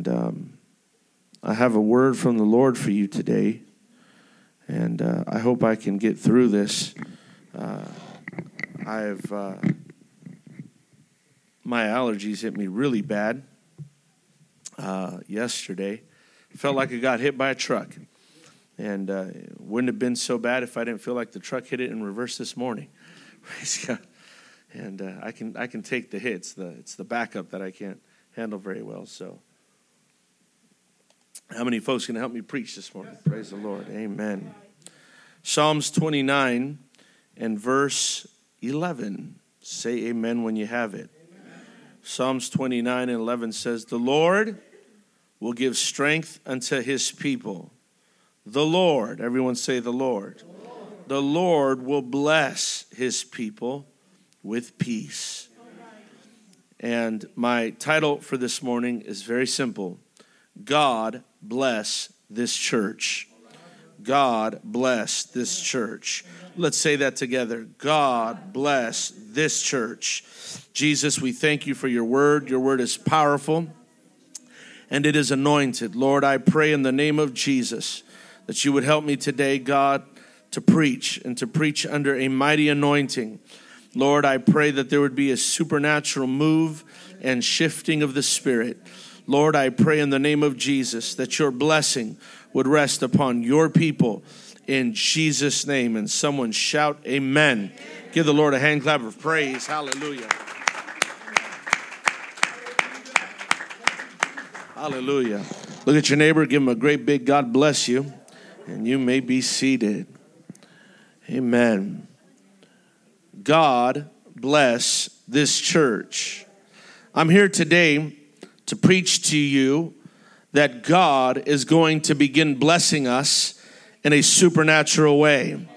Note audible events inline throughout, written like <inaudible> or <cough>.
And um, I have a word from the Lord for you today. And uh, I hope I can get through this. Uh, I've. Uh, my allergies hit me really bad uh, yesterday. Felt like I got hit by a truck. And uh, it wouldn't have been so bad if I didn't feel like the truck hit it in reverse this morning. <laughs> Praise God. And uh, I can I can take the hits. The it's the backup that I can't handle very well. So, how many folks can help me preach this morning? Yes, Praise the Lord. Amen. Psalms 29 and verse 11. Say amen when you have it. Amen. Psalms 29 and 11 says, The Lord will give strength unto his people. The Lord, everyone say the Lord. The Lord, the Lord will bless his people with peace. And my title for this morning is very simple God bless this church. God bless this church. Let's say that together. God bless this church. Jesus, we thank you for your word. Your word is powerful and it is anointed. Lord, I pray in the name of Jesus that you would help me today, God, to preach and to preach under a mighty anointing. Lord, I pray that there would be a supernatural move and shifting of the Spirit. Lord, I pray in the name of Jesus that your blessing would rest upon your people in Jesus' name. And someone shout, Amen. Give the Lord a hand clap of praise. Hallelujah. Hallelujah. Look at your neighbor, give him a great big God bless you, and you may be seated. Amen. God bless this church. I'm here today to preach to you that God is going to begin blessing us in a supernatural way.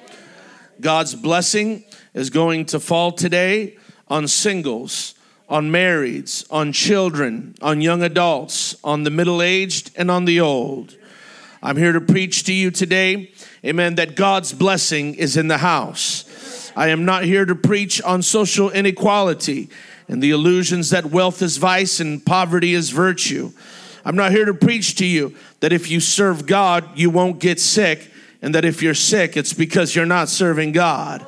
God's blessing is going to fall today on singles on marrieds, on children, on young adults, on the middle aged, and on the old. I'm here to preach to you today, amen, that God's blessing is in the house. I am not here to preach on social inequality and the illusions that wealth is vice and poverty is virtue. I'm not here to preach to you that if you serve God, you won't get sick, and that if you're sick, it's because you're not serving God.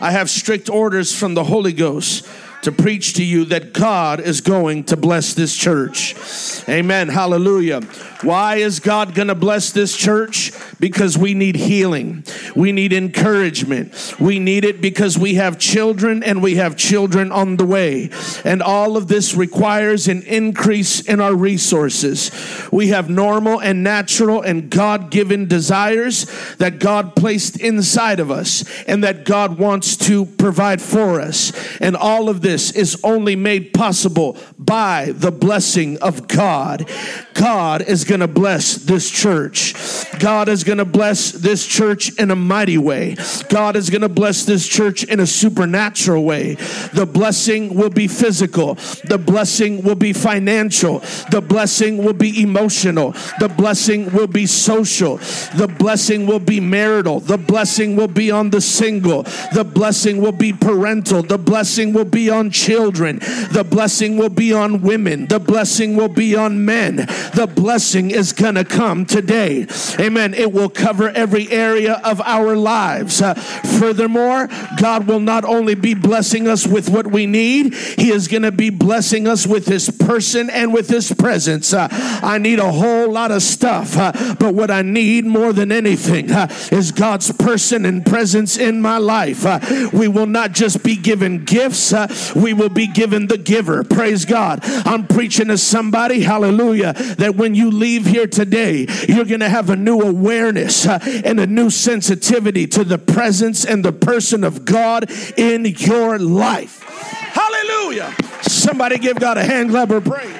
I have strict orders from the Holy Ghost to preach to you that God is going to bless this church. Amen. Hallelujah. Why is God going to bless this church? Because we need healing. We need encouragement. We need it because we have children and we have children on the way. And all of this requires an increase in our resources. We have normal and natural and God given desires that God placed inside of us and that God wants to provide for us. And all of this is only made possible by the blessing of God. God is going to bless this church. God is going to bless this church in a mighty way. God is going to bless this church in a supernatural way. The blessing will be physical, the blessing will be financial, the blessing will be emotional, the blessing will be social, the blessing will be marital, the blessing will be on the single, the blessing will be parental, the blessing will be on children, the blessing will be on women, the blessing will be on men, the blessing is going to come today. Amen. It will cover every area of our lives. Uh, furthermore, God will not only be blessing us with what we need, He is going to be blessing us with His person and with His presence. Uh, I need a whole lot of stuff, uh, but what I need more than anything uh, is God's person and presence in my life. Uh, we will not just be given gifts, uh, we will be given the giver. Praise God. I'm preaching to somebody, hallelujah, that when you leave here today, you're going to have a new awareness uh, and a new sensitivity to the presence and the person of God in your life. Hallelujah. Somebody give God a hand clap or praise.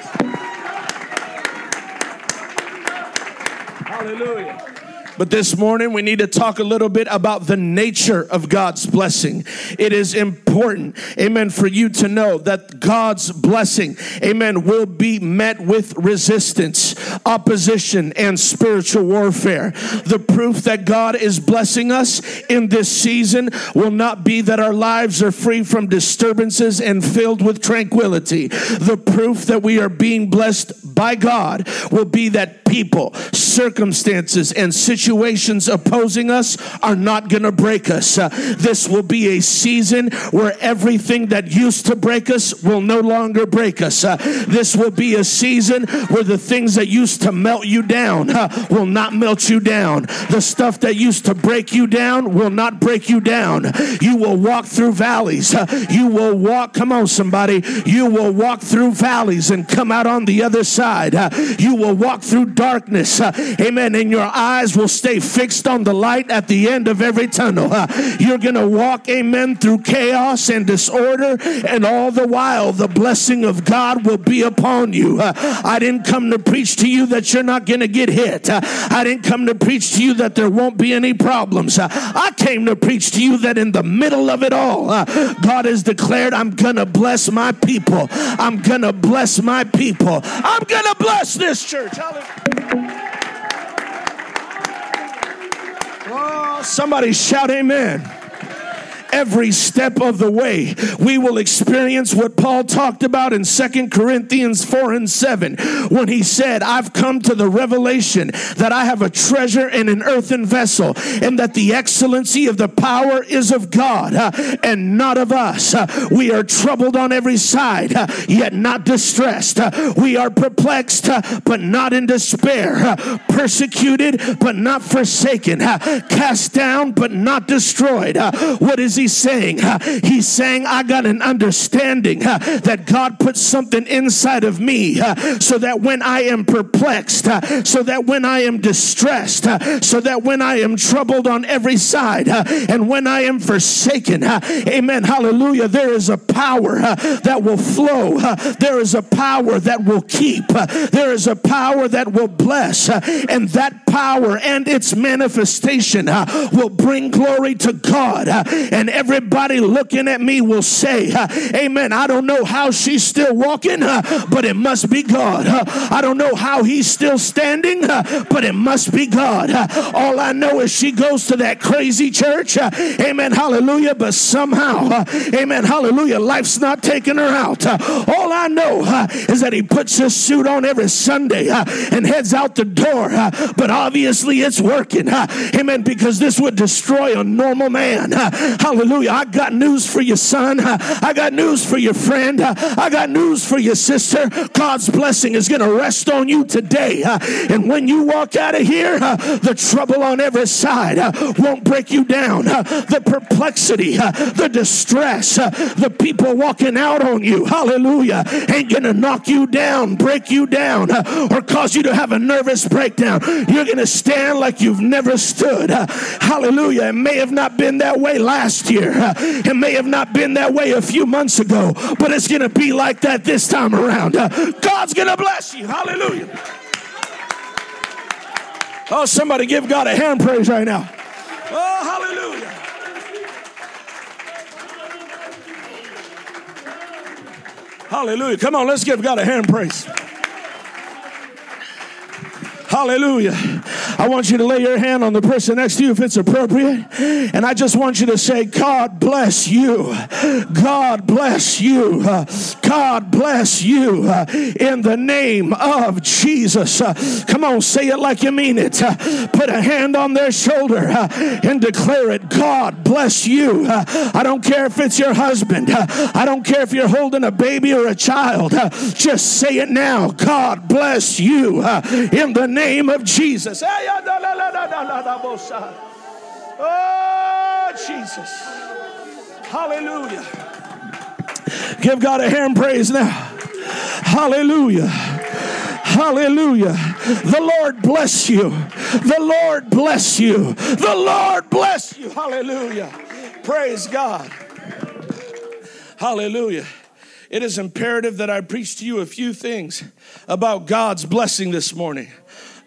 Hallelujah. But this morning we need to talk a little bit about the nature of God's blessing. It is important, amen, for you to know that God's blessing, amen, will be met with resistance, opposition, and spiritual warfare. The proof that God is blessing us in this season will not be that our lives are free from disturbances and filled with tranquility. The proof that we are being blessed by God will be that people, circumstances, and situations opposing us are not going to break us. Uh, this will be a season where everything that used to break us will no longer break us. Uh, this will be a season where the things that used to melt you down uh, will not melt you down. The stuff that used to break you down will not break you down. You will walk through valleys. Uh, you will walk, come on, somebody. You will walk through valleys and come out on the other side. Uh, you will walk through darkness. Uh, amen. And your eyes will stay fixed on the light at the end of every tunnel. Uh, you're going to walk, amen, through chaos and disorder, and all the while the blessing of God will be upon you. Uh, I didn't come to preach to you that you're not going to get hit. I didn't come to preach to you that there won't be any problems. I came to preach to you that in the middle of it all, God has declared, I'm going to bless my people. I'm going to bless my people. I'm going to bless this church. Oh, somebody shout amen every step of the way. We will experience what Paul talked about in Second Corinthians 4 and 7 when he said, I've come to the revelation that I have a treasure in an earthen vessel and that the excellency of the power is of God uh, and not of us. Uh, we are troubled on every side, uh, yet not distressed. Uh, we are perplexed, uh, but not in despair. Uh, persecuted, but not forsaken. cast down, but not destroyed. what is he saying? He's saying, I got an understanding that God put something inside of me so that when I am perplexed, so that when I am distressed, so that when I am troubled on every side, and when I am forsaken, amen, hallelujah, there is a power that will flow. There is a power that will keep. There is a power that will bless. And that power and its manifestation will bring glory to God. And and everybody looking at me will say, Amen. I don't know how she's still walking, but it must be God. I don't know how he's still standing, but it must be God. All I know is she goes to that crazy church. Amen. Hallelujah. But somehow, amen. Hallelujah. Life's not taking her out. All I know is that he puts his suit on every Sunday and heads out the door. But obviously it's working. Amen. Because this would destroy a normal man. Hallelujah. Hallelujah. I got news for your son. I got news for your friend. I got news for your sister. God's blessing is going to rest on you today. And when you walk out of here, the trouble on every side won't break you down. The perplexity, the distress, the people walking out on you, hallelujah, ain't going to knock you down, break you down, or cause you to have a nervous breakdown. You're going to stand like you've never stood. Hallelujah. It may have not been that way last year. It may have not been that way a few months ago, but it's going to be like that this time around. God's going to bless you. Hallelujah. Oh, somebody give God a hand praise right now. Oh, hallelujah. Hallelujah. Come on, let's give God a hand praise. Hallelujah. I want you to lay your hand on the person next to you if it's appropriate. And I just want you to say, God bless you. God bless you. God bless you in the name of Jesus. Come on, say it like you mean it. Put a hand on their shoulder and declare it. God bless you. I don't care if it's your husband. I don't care if you're holding a baby or a child. Just say it now. God bless you in the name name of Jesus. Oh, Jesus. Hallelujah. Give God a hand praise now. Hallelujah. Hallelujah. The Lord bless you. The Lord bless you. The Lord bless you. Hallelujah. Praise God. Hallelujah. It is imperative that I preach to you a few things about God's blessing this morning.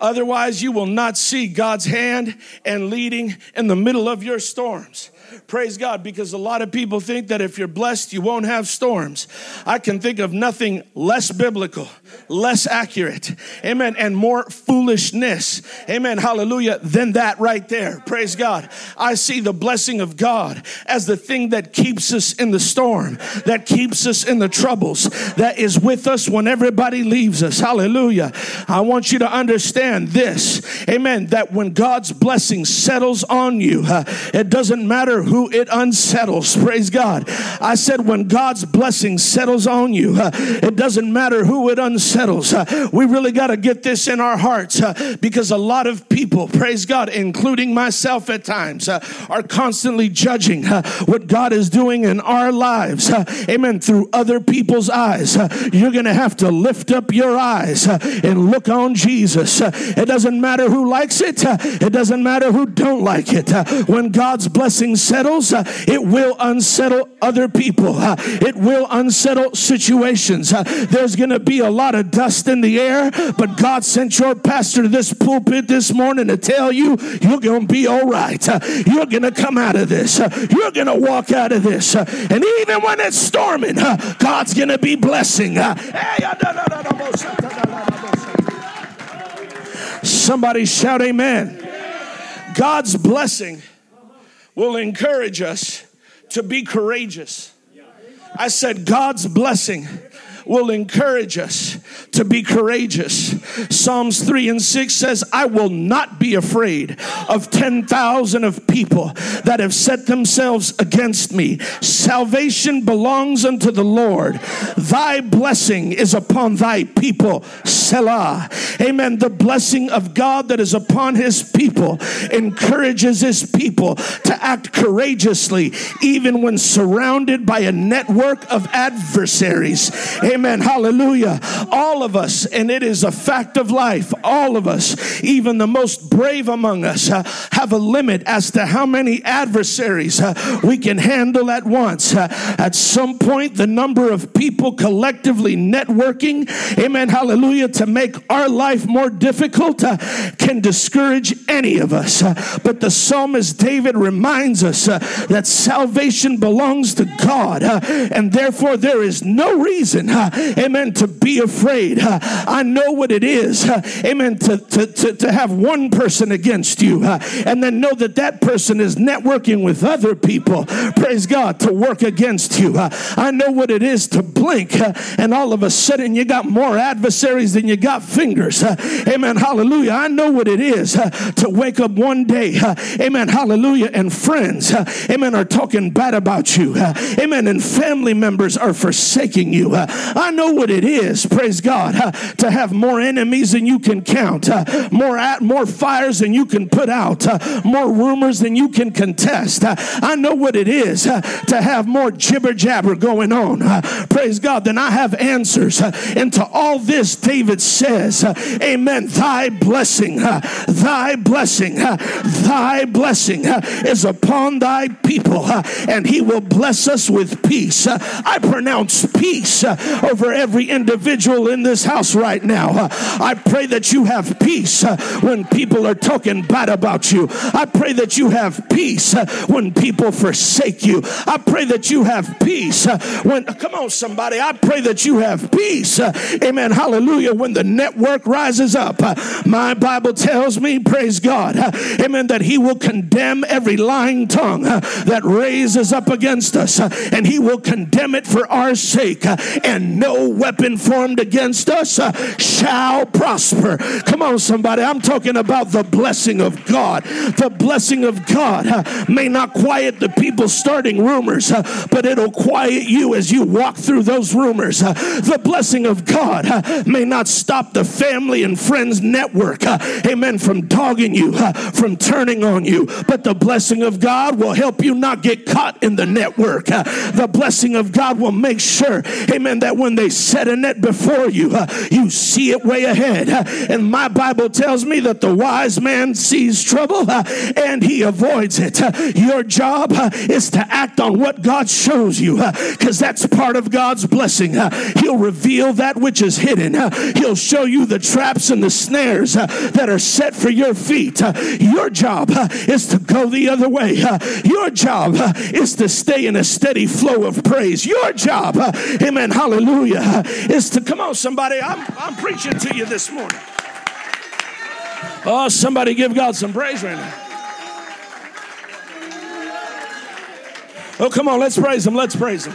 Otherwise, you will not see God's hand and leading in the middle of your storms. Praise God, because a lot of people think that if you're blessed, you won't have storms. I can think of nothing less biblical, less accurate, amen, and more foolishness, amen, hallelujah, than that right there. Praise God. I see the blessing of God as the thing that keeps us in the storm, that keeps us in the troubles, that is with us when everybody leaves us. Hallelujah. I want you to understand this, amen, that when God's blessing settles on you, uh, it doesn't matter who it unsettles. Praise God. I said, when God's blessing settles on you, uh, it doesn't matter who it unsettles. Uh, we really got to get this in our hearts uh, because a lot of people, praise God, including myself at times, uh, are constantly judging uh, what God is doing in our lives. Uh, amen. Through other people's eyes. Uh, you're going to have to lift up your eyes and look on Jesus. it doesn't matter who likes it. it doesn't matter who don't like it. when God's blessing settles, it will unsettle other people. It will unsettle situations. There's going to be a lot of dust in the air, but God sent your pastor to this pulpit this morning to tell you you're going to be all right. You're going to come out of this. You're going to walk out of this. And even when it's storming, God's going to be blessing. Somebody shout amen. God's blessing will encourage us to be courageous. I said, God's blessing will encourage us to be courageous. Psalms 3 and 6 says, I will not be afraid of 10,000 of people that have set themselves against me. Salvation belongs unto the Lord. Thy blessing is upon thy people. Selah. Amen. The blessing of God that is upon his people encourages his people to act courageously, even when surrounded by a network of adversaries. Amen. Hallelujah. All of us, and it is a fact of life, all of us, even the most brave among us, uh, have a limit as to how many adversaries uh, we can handle at once. Uh, at some point, the number of people collectively networking, amen, hallelujah, to make our life more difficult uh, can discourage any of us. Uh, but the psalmist David reminds us uh, that salvation belongs to God, and therefore there is no reason amen, to be afraid. I know what it is, amen, to, to, to, to have one person against you and then know that that person is networking with other people, praise God, to work against you. I know what it is to blink and all of a sudden you got more adversaries than you got fingers. Amen, hallelujah. I know what it is to wake up one day, amen, hallelujah, and friends, amen, are talking bad about you, amen, and family members are forsaking you. I know what it is, praise God, uh, to have more enemies than you can count, uh, more at, more fires than you can put out, uh, more rumors than you can contest. I know what it is to have more jibber jabber going on, praise God, then I have answers. and to all this, David says, Amen. Thy blessing, thy blessing, thy blessing is upon thy people, and he will bless us with peace. I pronounce peace over every individual in this house right now. Uh, I pray that you have peace uh, when people are talking bad about you. I pray that you have peace uh, when people forsake you. I pray that you have peace when, come on, somebody, I pray that you have peace. Amen. Hallelujah. When the network rises up, my Bible tells me, praise God, amen, that He will condemn every lying tongue that raises up against us, and He will condemn it for our sake. And no weapon formed against us uh, shall prosper. Come on, somebody. I'm talking about the blessing of God. The blessing of God uh, may not quiet the people starting rumors, uh, but it'll quiet you as you walk through those rumors. Uh, the blessing of God uh, may not stop the family and friends network, uh, amen, from dogging you, from turning on you, but the blessing of God will help you not get caught in the network. the blessing of God will make sure, amen, that when they set a net before you, uh, you see it way ahead. Uh, and my Bible tells me that the wise man sees trouble uh, and he avoids it. Uh, your job uh, is to act on what God shows you uh, because that's part of God's blessing. He'll reveal that which is hidden, He'll show you the traps and the snares that are set for your feet. Your job is to go the other way. Your job is to stay in a steady flow of praise. Your job, amen, hallelujah, is to come on, somebody. I'm, I'm preaching to you this morning. Oh, somebody give God some praise right now. Oh, come on, let's praise Him. Let's praise Him.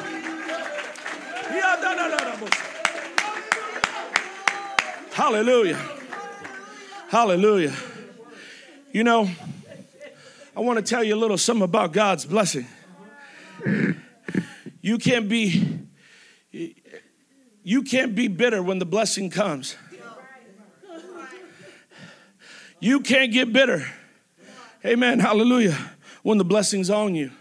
Hallelujah. Hallelujah. You know, I want to tell you a little something about God's blessing. You can't be you can't be bitter when the blessing comes. You can't get bitter. Amen. Hallelujah. When the blessing's on you.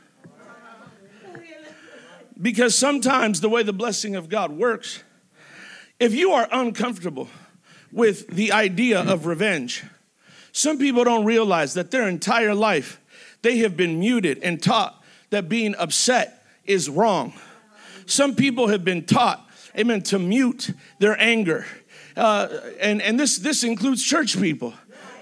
Because sometimes the way the blessing of God works, if you are uncomfortable with the idea of revenge, some people don't realize that their entire life they have been muted and taught that being upset is wrong. Some people have been taught, amen, to mute their anger. Uh, and and this, this includes church people.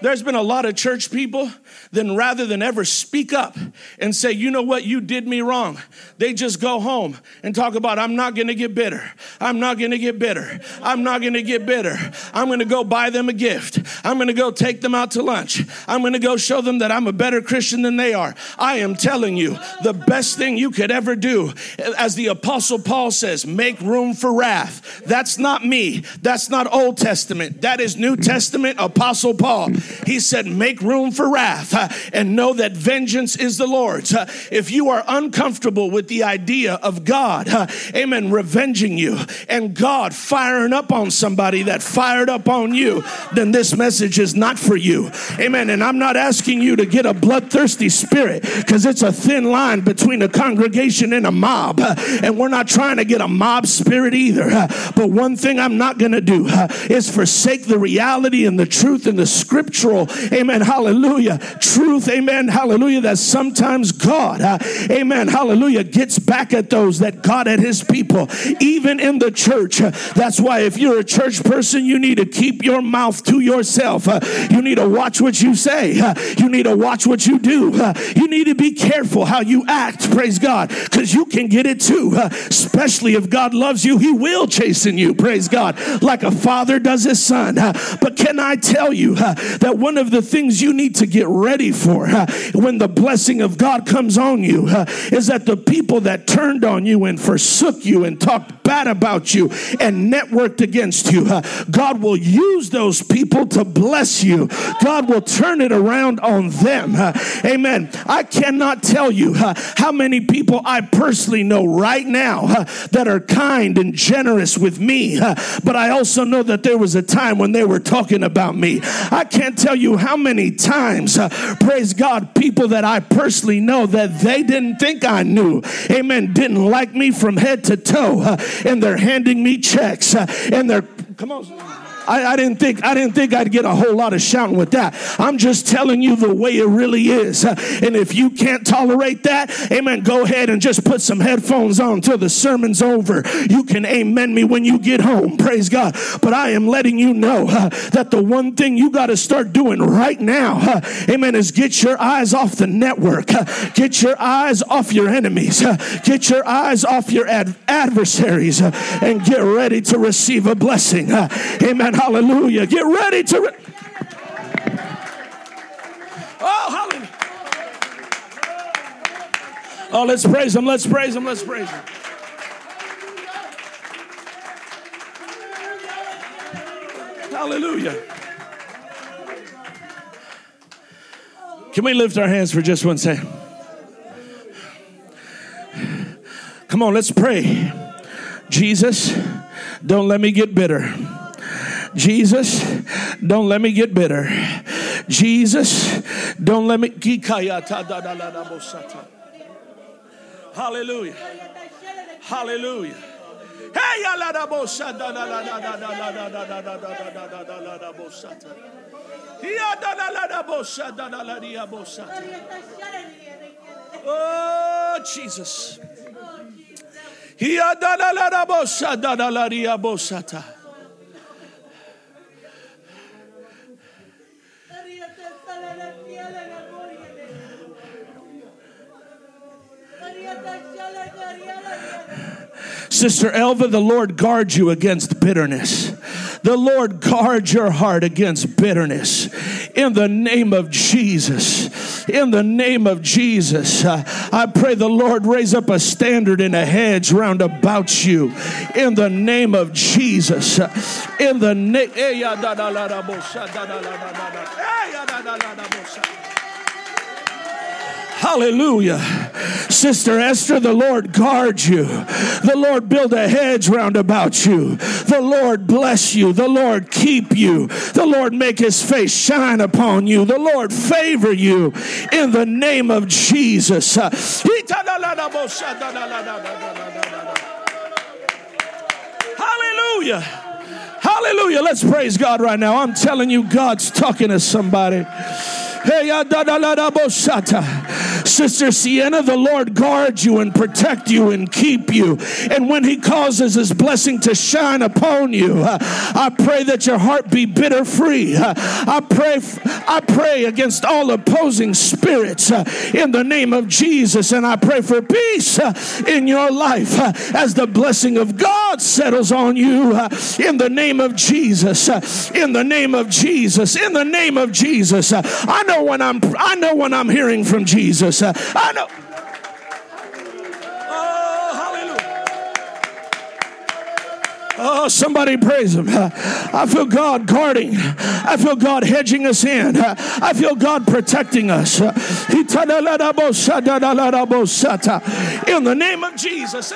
There's been a lot of church people, then rather than ever speak up and say, you know what, you did me wrong, they just go home and talk about, I'm not gonna get bitter. I'm not gonna get bitter. I'm not gonna get bitter. I'm gonna go buy them a gift. I'm gonna go take them out to lunch. I'm gonna go show them that I'm a better Christian than they are. I am telling you, the best thing you could ever do, as the Apostle Paul says, make room for wrath. That's not me. That's not Old Testament. That is New Testament, Apostle Paul. He said, Make room for wrath uh, and know that vengeance is the Lord's. Uh, if you are uncomfortable with the idea of God, uh, amen, revenging you and God firing up on somebody that fired up on you, then this message is not for you. Amen. And I'm not asking you to get a bloodthirsty spirit because it's a thin line between a congregation and a mob. And we're not trying to get a mob spirit either. But one thing I'm not going to do is forsake the reality and the truth and the scripture amen, hallelujah, truth, amen, hallelujah, that sometimes God, uh, amen, hallelujah, gets back at those that God at his people, even in the church. Uh, that's why if you're a church person, you need to keep your mouth to yourself. Uh, you need to watch what you say. Uh, you need to watch what you do. Uh, you need to be careful how you act, praise God, because you can get it too. Uh, especially if God loves you, he will chasten you, praise God, like a father does his son. but can I tell you that one of the things you need to get ready for uh, when the blessing of God comes on you uh, is that the people that turned on you and forsook you and talked bad about you and networked against you, uh, God will use those people to bless you. God will turn it around on them. Uh, amen. I cannot tell you uh, how many people I personally know right now that are kind and generous with me, but I also know that there was a time when they were talking about me. I can't tell you how many times, praise God, people that I personally know that they didn't think I knew, amen, didn't like me from head to toe, and they're handing me checks, uh, and they're, come on. I, I, didn't think I didn't think I'd get a whole lot of shouting with that. I'm just telling you the way it really is. And if you can't tolerate that, amen, go ahead and just put some headphones on till the sermon's over. You can amen me when you get home. Praise God. But I am letting you know uh, that the one thing you got to start doing right now, uh, amen, is get your eyes off the network. Uh, get your eyes off your enemies. get your eyes off your ad- adversaries and get ready to receive a blessing. amen. Hallelujah. Get ready to. Re- oh, hallelujah. Oh, let's praise him. Let's praise him. Let's praise him. Hallelujah. Can we lift our hands for just one second? Come on, let's pray. Jesus, don't let me get bitter. Jesus, don't let me get bitter. Jesus, don't let me. Hallelujah. Hallelujah. Hey, ya Sister Elva, the Lord guards you against bitterness. The Lord guards your heart against bitterness. In the name of Jesus. In the name of Jesus. Uh, I pray the Lord raise up a standard and a hedge round about you. In the name of Jesus. In the name. Hallelujah. Sister Esther, the Lord guard you. The Lord build a hedge round about you. The Lord bless you. The Lord keep you. The Lord make his face shine upon you. The Lord favor you in the name of Jesus. Hallelujah. Hallelujah. Let's praise God right now. I'm telling you, God's talking to somebody. Sister Sienna, the Lord guard you and protect you and keep you. And when He causes His blessing to shine upon you, uh, I pray that your heart be bitter free. Uh, I pray, I pray against all opposing spirits uh, in the name of Jesus. And I pray for peace in your life as the blessing of God settles on you in the name of Jesus. In the name of Jesus. In the name of Jesus. I know know when I'm I know when I'm hearing from Jesus. Uh, I know. Oh, hallelujah. Oh, somebody praise him. I feel God guarding. I feel God hedging us in. I feel God protecting us. In the name of Jesus.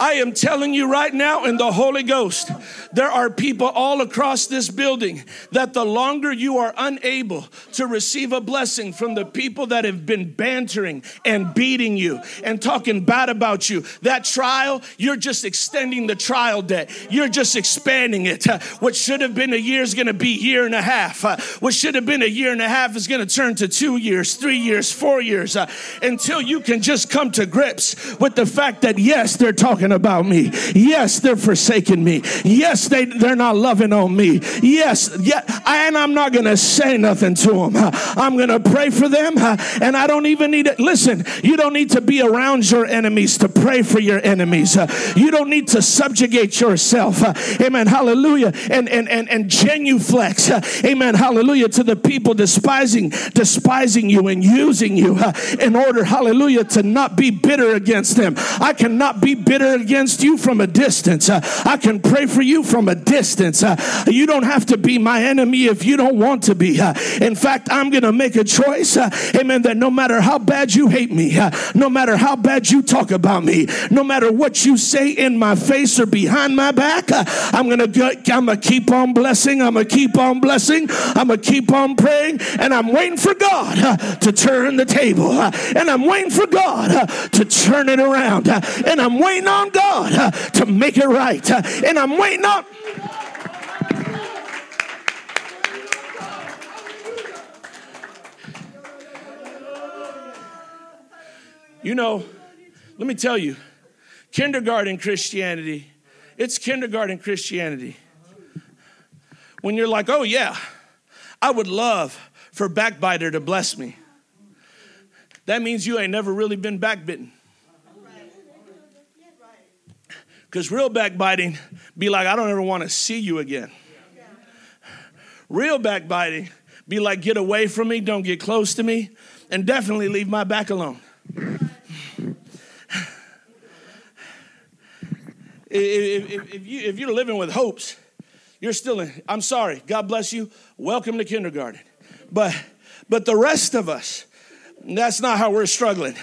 I am telling you right now in the Holy Ghost, there are people all across this building that the longer you are unable to receive a blessing from the people that have been bantering and beating you and talking bad about you, that trial, you're just extending the trial debt. You're just expanding it. <laughs> What should have been a year is going to be year and a half. <laughs> What should have been a year and a half is going to turn to two years, three years, four years, uh, until you can just come to grips with the fact that yes, they're talking talking about me. Yes, they're forsaking me. Yes, they, they're not loving on me. Yes, yeah, and I'm not going to say nothing to them. I'm going to pray for them, and I don't even need it. Listen, you don't need to be around your enemies to pray for your enemies. You don't need to subjugate yourself. Amen. Hallelujah. And and and and genuflex. Amen. Hallelujah to the people despising despising you and using you in order hallelujah to not be bitter against them. I cannot be bitter against you from a distance. I can pray for you from a distance. Uh, you don't have to be my enemy if you don't want to be. Uh, in fact, I'm going to make a choice, uh, amen, that no matter how bad you hate me, uh, no matter how bad you talk about me, no matter what you say in my face or behind my back, uh, I'm going to I'm going to keep on blessing. I'm going to keep on blessing. I'm going to keep on praying and I'm waiting for God to turn the table. and I'm waiting for God to turn it around. and I'm waiting on God uh, to make it right. Uh, and I'm waiting on. You know, let me tell you, kindergarten Christianity, it's kindergarten Christianity. When you're like, oh, yeah, I would love for backbiter to bless me. That means you ain't never really been backbitten. Because real backbiting be like, I don't ever want to see you again. Real backbiting be like, get away from me, don't get close to me, and definitely leave my back alone. if, if, if, you, if you're living with hopes, you're still in, I'm sorry, God bless you, welcome to kindergarten. But, but the rest of us, that's not how we're struggling.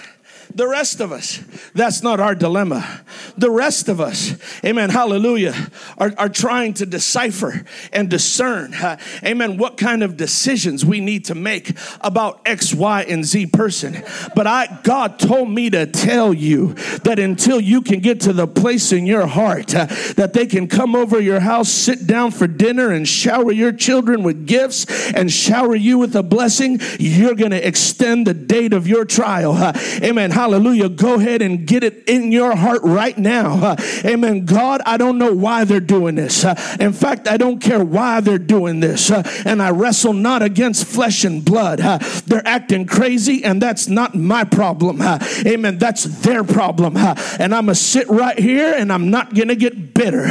The rest of us, that's not our dilemma. the rest of us, amen, hallelujah, are, are trying to decipher and discern, uh, amen, what kind of decisions we need to make about X, Y, and Z person. But I, God told me to tell you that until you can get to the place in your heart uh, that they can come over your house, sit down for dinner, and shower your children with gifts and shower you with a blessing, you're going to extend the date of your trial. Uh, amen. Hallelujah. Go ahead and get it in your heart right now. Uh, <laughs> amen. God, I don't know why they're doing this. Uh, in fact, I don't care why they're doing this. Uh, and I wrestle not against flesh and blood. Uh, they're acting crazy, and that's not my problem. Uh, amen. That's their problem. and I'm going to sit right here and I'm not going to get bitter.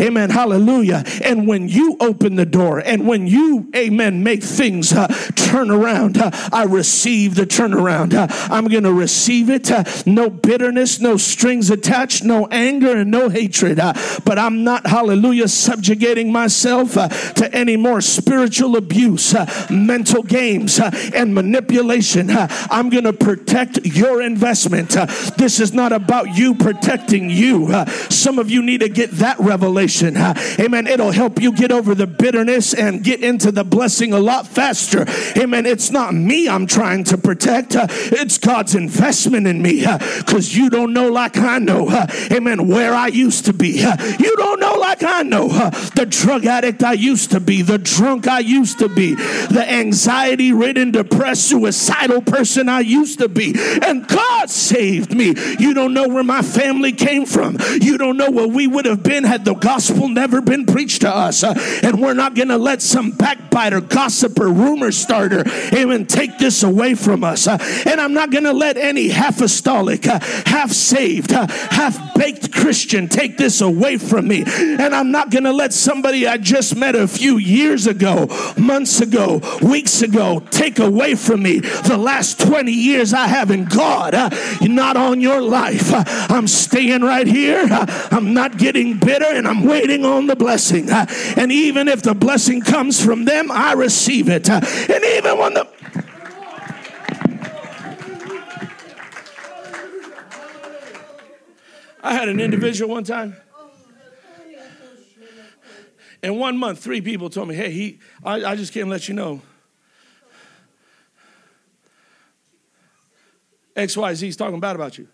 amen. Hallelujah. And when you open the door and when you, amen, make things turn around, I receive the turnaround. I'm going to receive it. Uh, no bitterness, no strings attached, no anger, and no hatred. Uh, but I'm not, hallelujah, subjugating myself uh, to any more spiritual abuse, mental games, and manipulation. I'm going to protect your investment. this is not about you protecting you. some of you need to get that revelation. amen. It'll help you get over the bitterness and get into the blessing a lot faster. Amen. It's not me I'm trying to protect, it's God's investment in me uh, because you don't know like I know. Uh, amen. Where I used to be. Uh, you don't know like I know the drug addict I used to be, the drunk I used to be, the anxiety ridden, depressed, suicidal person I used to be. And God saved me. You don't know where my family came from. You don't know where we would have been had the gospel never been preached to us. and we're not going to let some backbiter, gossiper, rumor starter, amen, take this away from us. and I'm not going to let any apostolic, half saved, half baked Christian take this away from me. And I'm not going to let somebody I just met a few years ago, months ago, weeks ago, take away from me the last 20 years I have in God. Uh, not on your life. Uh, I'm staying right here. Uh, I'm not getting bitter and I'm waiting on the blessing. Uh, and even if the blessing comes from them, I receive it. Uh, and even when the I had an individual one time in one month, three people told me, hey, he, I, I just can't let you know. XYZ is talking bad about you.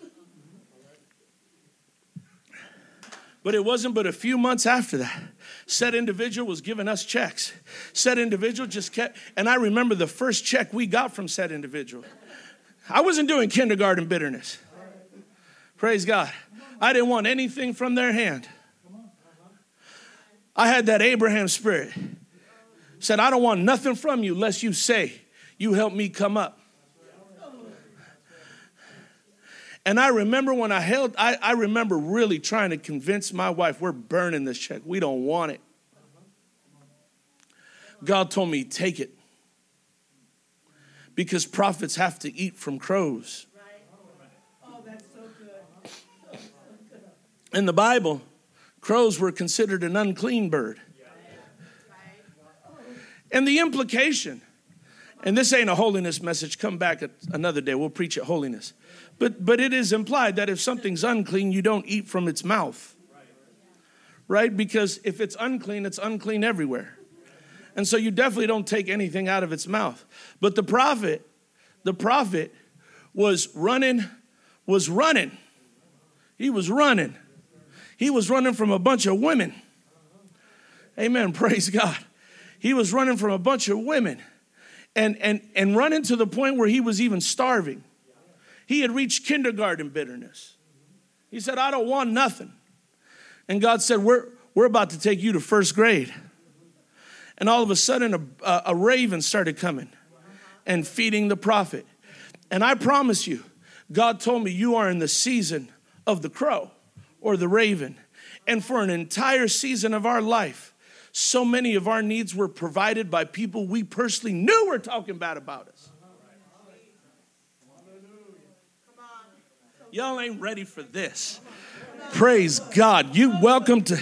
But it wasn't but a few months after that. Said individual was giving us checks. Said individual just kept, and I remember the first check we got from said individual. I wasn't doing kindergarten bitterness. Praise God. I didn't want anything from their hand. I had that Abraham spirit. Said, I don't want nothing from you unless you say, you help me come up. And I remember when I held, I, I remember really trying to convince my wife, we're burning this check. We don't want it. God told me, take it. Because prophets have to eat from crows. In the Bible, Crows were considered an unclean bird. And the implication, and this ain't a holiness message, come back another day, we'll preach at holiness. But, but it is implied that if something's unclean, you don't eat from its mouth. Right? Because if it's unclean, it's unclean everywhere. And so you definitely don't take anything out of its mouth. But the prophet, the prophet was running, was running. He was running he was running from a bunch of women. Amen. <laughs> Praise God. He was running from a bunch of women and, and, and running to the point where he was even starving. He had reached kindergarten bitterness. He said, I don't want nothing. And God said, We're, we're about to take you to first grade. And all of a sudden, a, a, raven started coming and feeding the prophet. And I promise you, God told me, You are in the season of the crow or the raven. And for an entire season of our life, so many of our needs were provided by people we personally knew were talking bad about us. Y'all ain't ready for this. Praise God. You welcome to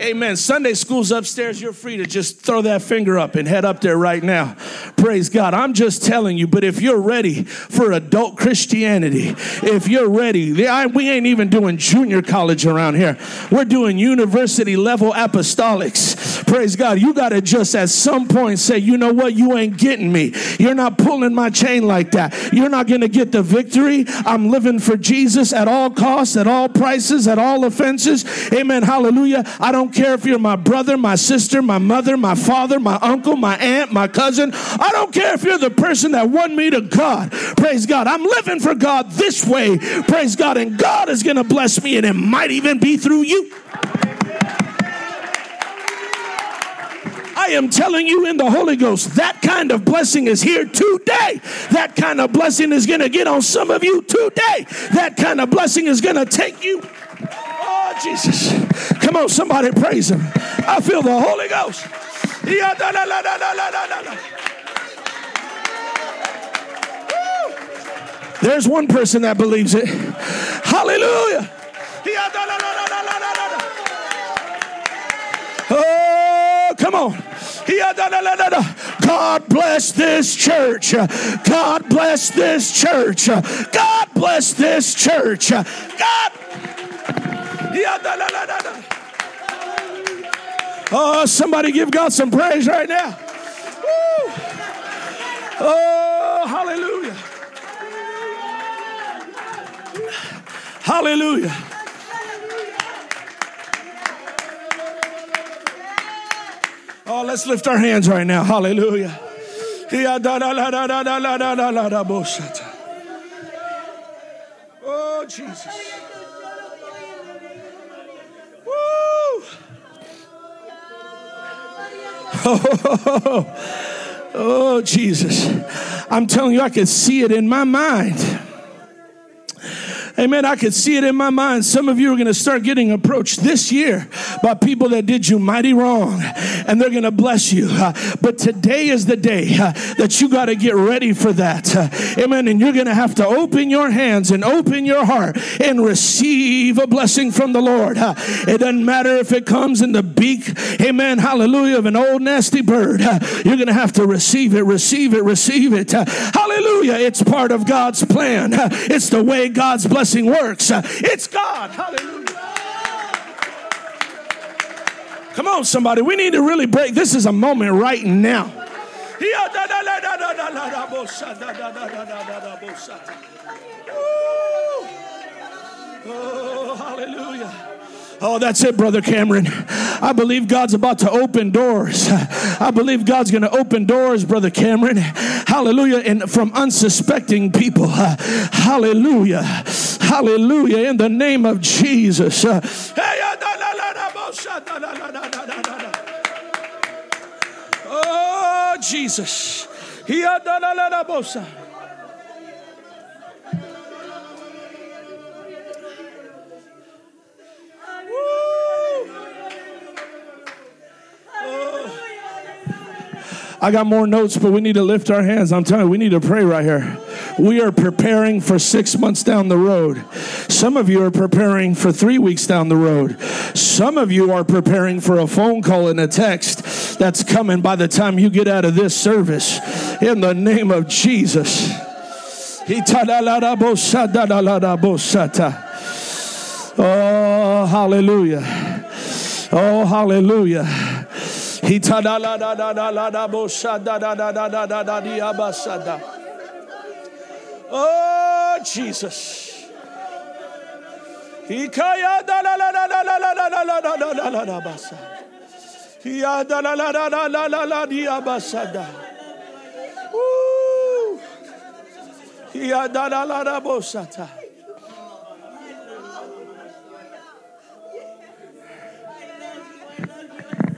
Amen. Sunday school's upstairs. You're free to just throw that finger up and head up there right now. Praise God. I'm just telling you, but if you're ready for adult Christianity, if you're ready, we ain't even doing junior college around here. We're doing university level apostolics. Praise God. You got to just at some point say, you know what? You ain't getting me. You're not pulling my chain like that. You're not going to get the victory. I'm living for Jesus at all costs, at all prices, at all offenses. Amen. Hallelujah. I don't care if you're my brother, my sister, my mother, my father, my uncle, my aunt, my cousin. I don't care if you're the person that won me to God. Praise God. I'm living for God this way. Praise God. And God is going to bless me, and it might even be through you. I am telling you in the Holy Ghost, that kind of blessing is here today. That kind of blessing is going to get on some of you today. That kind of blessing is going to take you. Oh, Jesus. Come on, somebody praise Him. I feel the Holy Ghost. There's one person that believes it. Hallelujah. Oh, come on. God bless this church. God bless this church. God bless this church. God. Oh, somebody give God some praise right now. Woo. Oh, hallelujah. Hallelujah. Oh, let's lift our hands right now. Hallelujah. Oh, Jesus. Oh, <laughs> oh, Jesus. I'm telling you, I could see it in my mind. Amen. I could see it in my mind. Some of you are going to start getting approached this year by people that did you mighty wrong, and they're going to bless you. Uh, but today is the day uh, that you got to get ready for that. Uh, amen. And you're going to have to open your hands and open your heart and receive a blessing from the Lord. It doesn't matter if it comes in the beak, amen, hallelujah, of an old nasty bird. You're going to have to receive it, receive it, receive it. Hallelujah. It's part of God's plan, it's the way God's blessing blessing works. It's God. Hallelujah. Come on, somebody. We need to really break. This is a moment right now. Oh, hallelujah. Oh, that's it, Brother Cameron. I believe God's about to open doors. I believe God's going to open doors, Brother Cameron. Hallelujah. And from unsuspecting people. Hallelujah. Hallelujah. In the name of Jesus. Oh, Jesus. I got more notes, but we need to lift our hands. I'm telling you, we need to pray right here. We are preparing for six months down the road. Some of you are preparing for three weeks down the road. Some of you are preparing for a phone call and a text that's coming by the time you get out of this service. In the name of Jesus. Oh, hallelujah. Oh, hallelujah. Oh, Jesus. Hikaya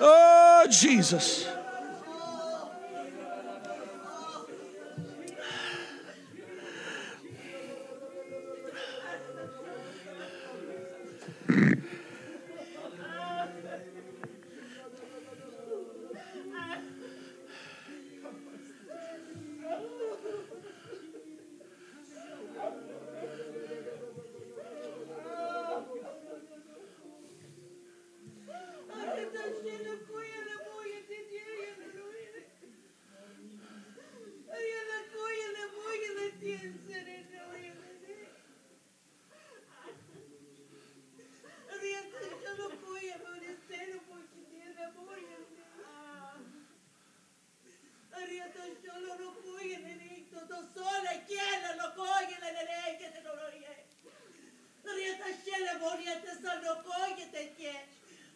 Oh, Jesus. volíate σταλοκόγεται και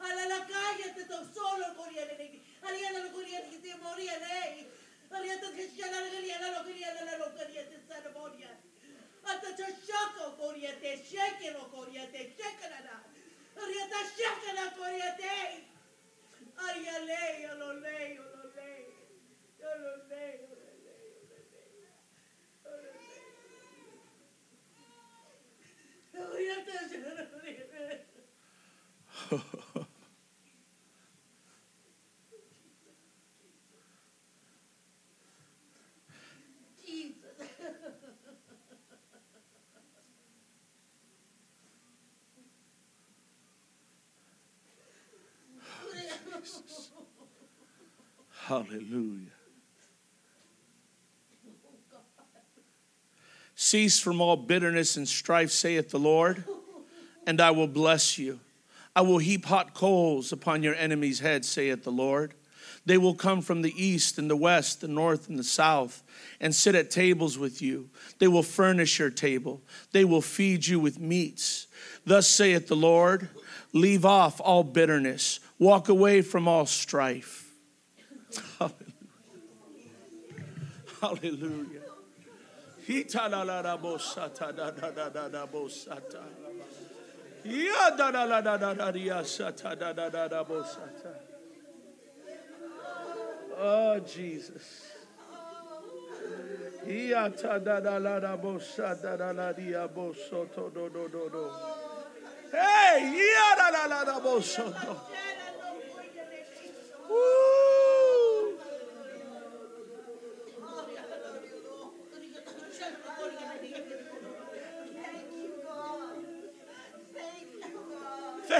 αλλά να κάγεται τον σόλο κορία λέγει. Αλλά για να κορία τη λέει. Αλλά για τα χριστιανά Hallelujah. Cease from all bitterness and strife, saith the Lord, and I will bless you. I will heap hot coals upon your enemies' heads, saith the Lord. They will come from the east and the west, the north and the south, and sit at tables with you. They will furnish your table. They will feed you with meats. Thus saith the Lord Leave off all bitterness, walk away from all strife. Hallelujah. Hallelujah. Oh, Jesus. Hey, Woo.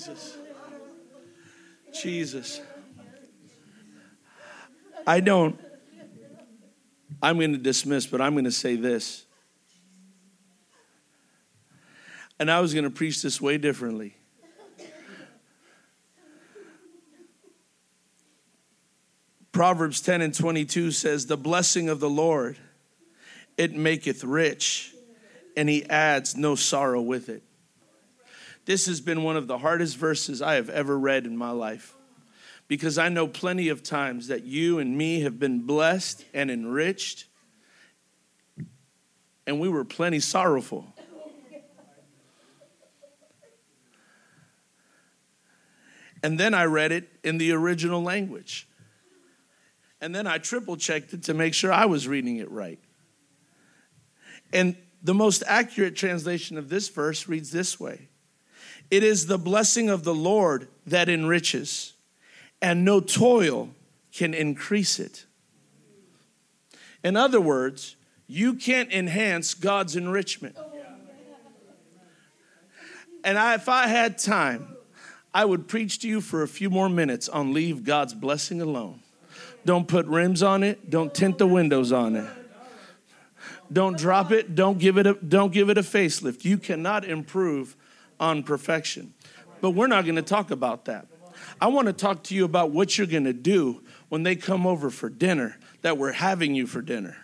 Jesus. Jesus. I don't, I'm going to dismiss, but I'm going to say this. And I was going to preach this way differently. Proverbs 10 and 22 says, The blessing of the Lord, it maketh rich, and he adds no sorrow with it. This has been one of the hardest verses I have ever read in my life because I know plenty of times that you and me have been blessed and enriched, and we were plenty sorrowful. And then I read it in the original language. And then I triple checked it to make sure I was reading it right. And the most accurate translation of this verse reads this way It is the blessing of the Lord that enriches, and no toil can increase it. In other words, you can't enhance God's enrichment. And I, if I had time, I would preach to you for a few more minutes on leave God's blessing alone. Don't put rims on it, don't tint the windows on it. Don't drop it. Don't give it a, don't give it a facelift. You cannot improve on perfection. But we're not going to talk about that. I want to talk to you about what you're going to do when they come over for dinner that we're having you for dinner.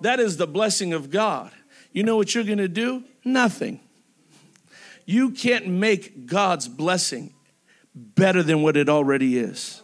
That is the blessing of God. You know what you're going to do? Nothing. You can't make God's blessing better than what it already is.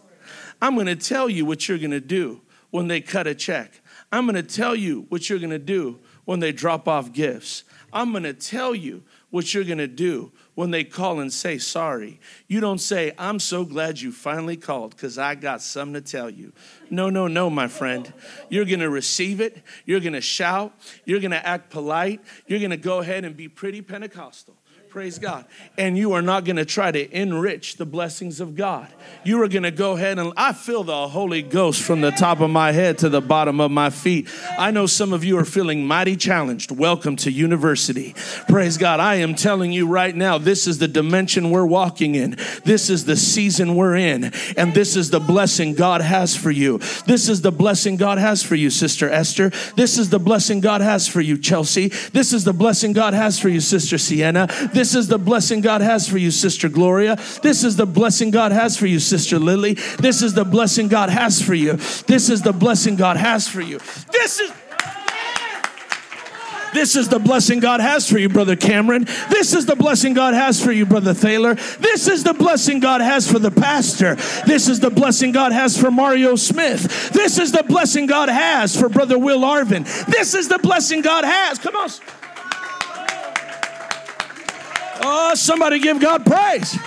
I'm going to tell you what you're going to do when they cut a check. I'm going to tell you what you're going to do when they drop off gifts. I'm going to tell you what you're going to do when they call and say sorry. You don't say, I'm so glad you finally called because I got something to tell you. No, no, no, my friend. You're going to receive it. You're going to shout. You're going to act polite. You're going to go ahead and be pretty Pentecostal. Praise God. And you are not going to try to enrich the blessings of God. You are going to go ahead and I feel the Holy Ghost from the top of my head to the bottom of my feet. I know some of you are feeling mighty challenged. Welcome to university. Praise God. I am telling you right now, this is the dimension we're walking in. This is the season we're in. And this is the blessing God has for you. This is the blessing God has for you, Sister Esther. This is the blessing God has for you, Chelsea. This is the blessing God has for you, Sister Sienna. This this is the blessing God has for you, Sister Gloria. This is the blessing God has for you, Sister Lily. This is the blessing God has for you. This is the blessing God has for you. This is. This is the blessing God has for you, Brother Cameron. This is the blessing God has for you, Brother Thaler. This is the blessing God has for the pastor. This is the blessing God has for Mario Smith. This is the blessing God has for Brother Will Arvin. This is the blessing God has. Come on. Oh, somebody give God praise.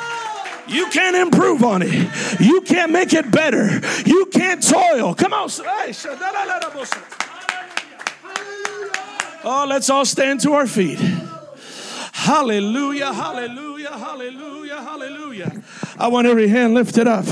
You can't improve on it. You can't make it better. You can't toil. Come on. Oh, let's all stand to our feet. Hallelujah, hallelujah, hallelujah, hallelujah. I want every hand lifted up.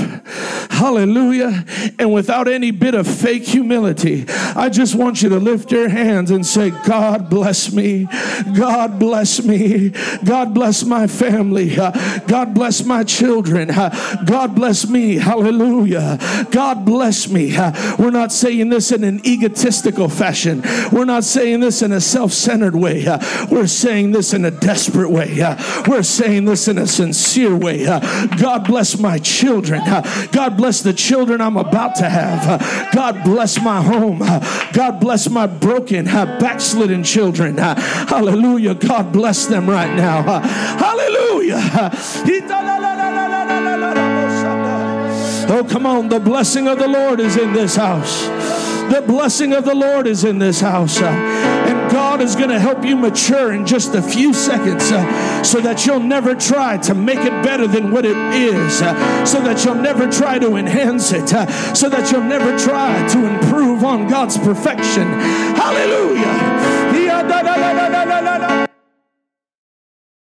Hallelujah. And without any bit of fake humility, I just want you to lift your hands and say, God bless me. God bless me. God bless my family. God bless my children. God bless me. Hallelujah. God bless me. We're not saying this in an egotistical fashion. We're not saying this in a self centered way. We're saying this in a desperate desperate way. Uh, we're saying this in a sincere way. Uh, God bless my children. Uh, God bless the children I'm about to have. Uh, God bless my home. Uh, God bless my broken, uh, backslidden children. Hallelujah. God bless them right now. Hallelujah. Oh, come on. The blessing of the Lord is in this house. The blessing of the Lord is in this house. And God is going to help you mature in just a few seconds uh, so that you'll never try to make it better than what it is, uh, so that you'll never try to enhance it, uh, so that you'll never try to improve on God's perfection. Hallelujah.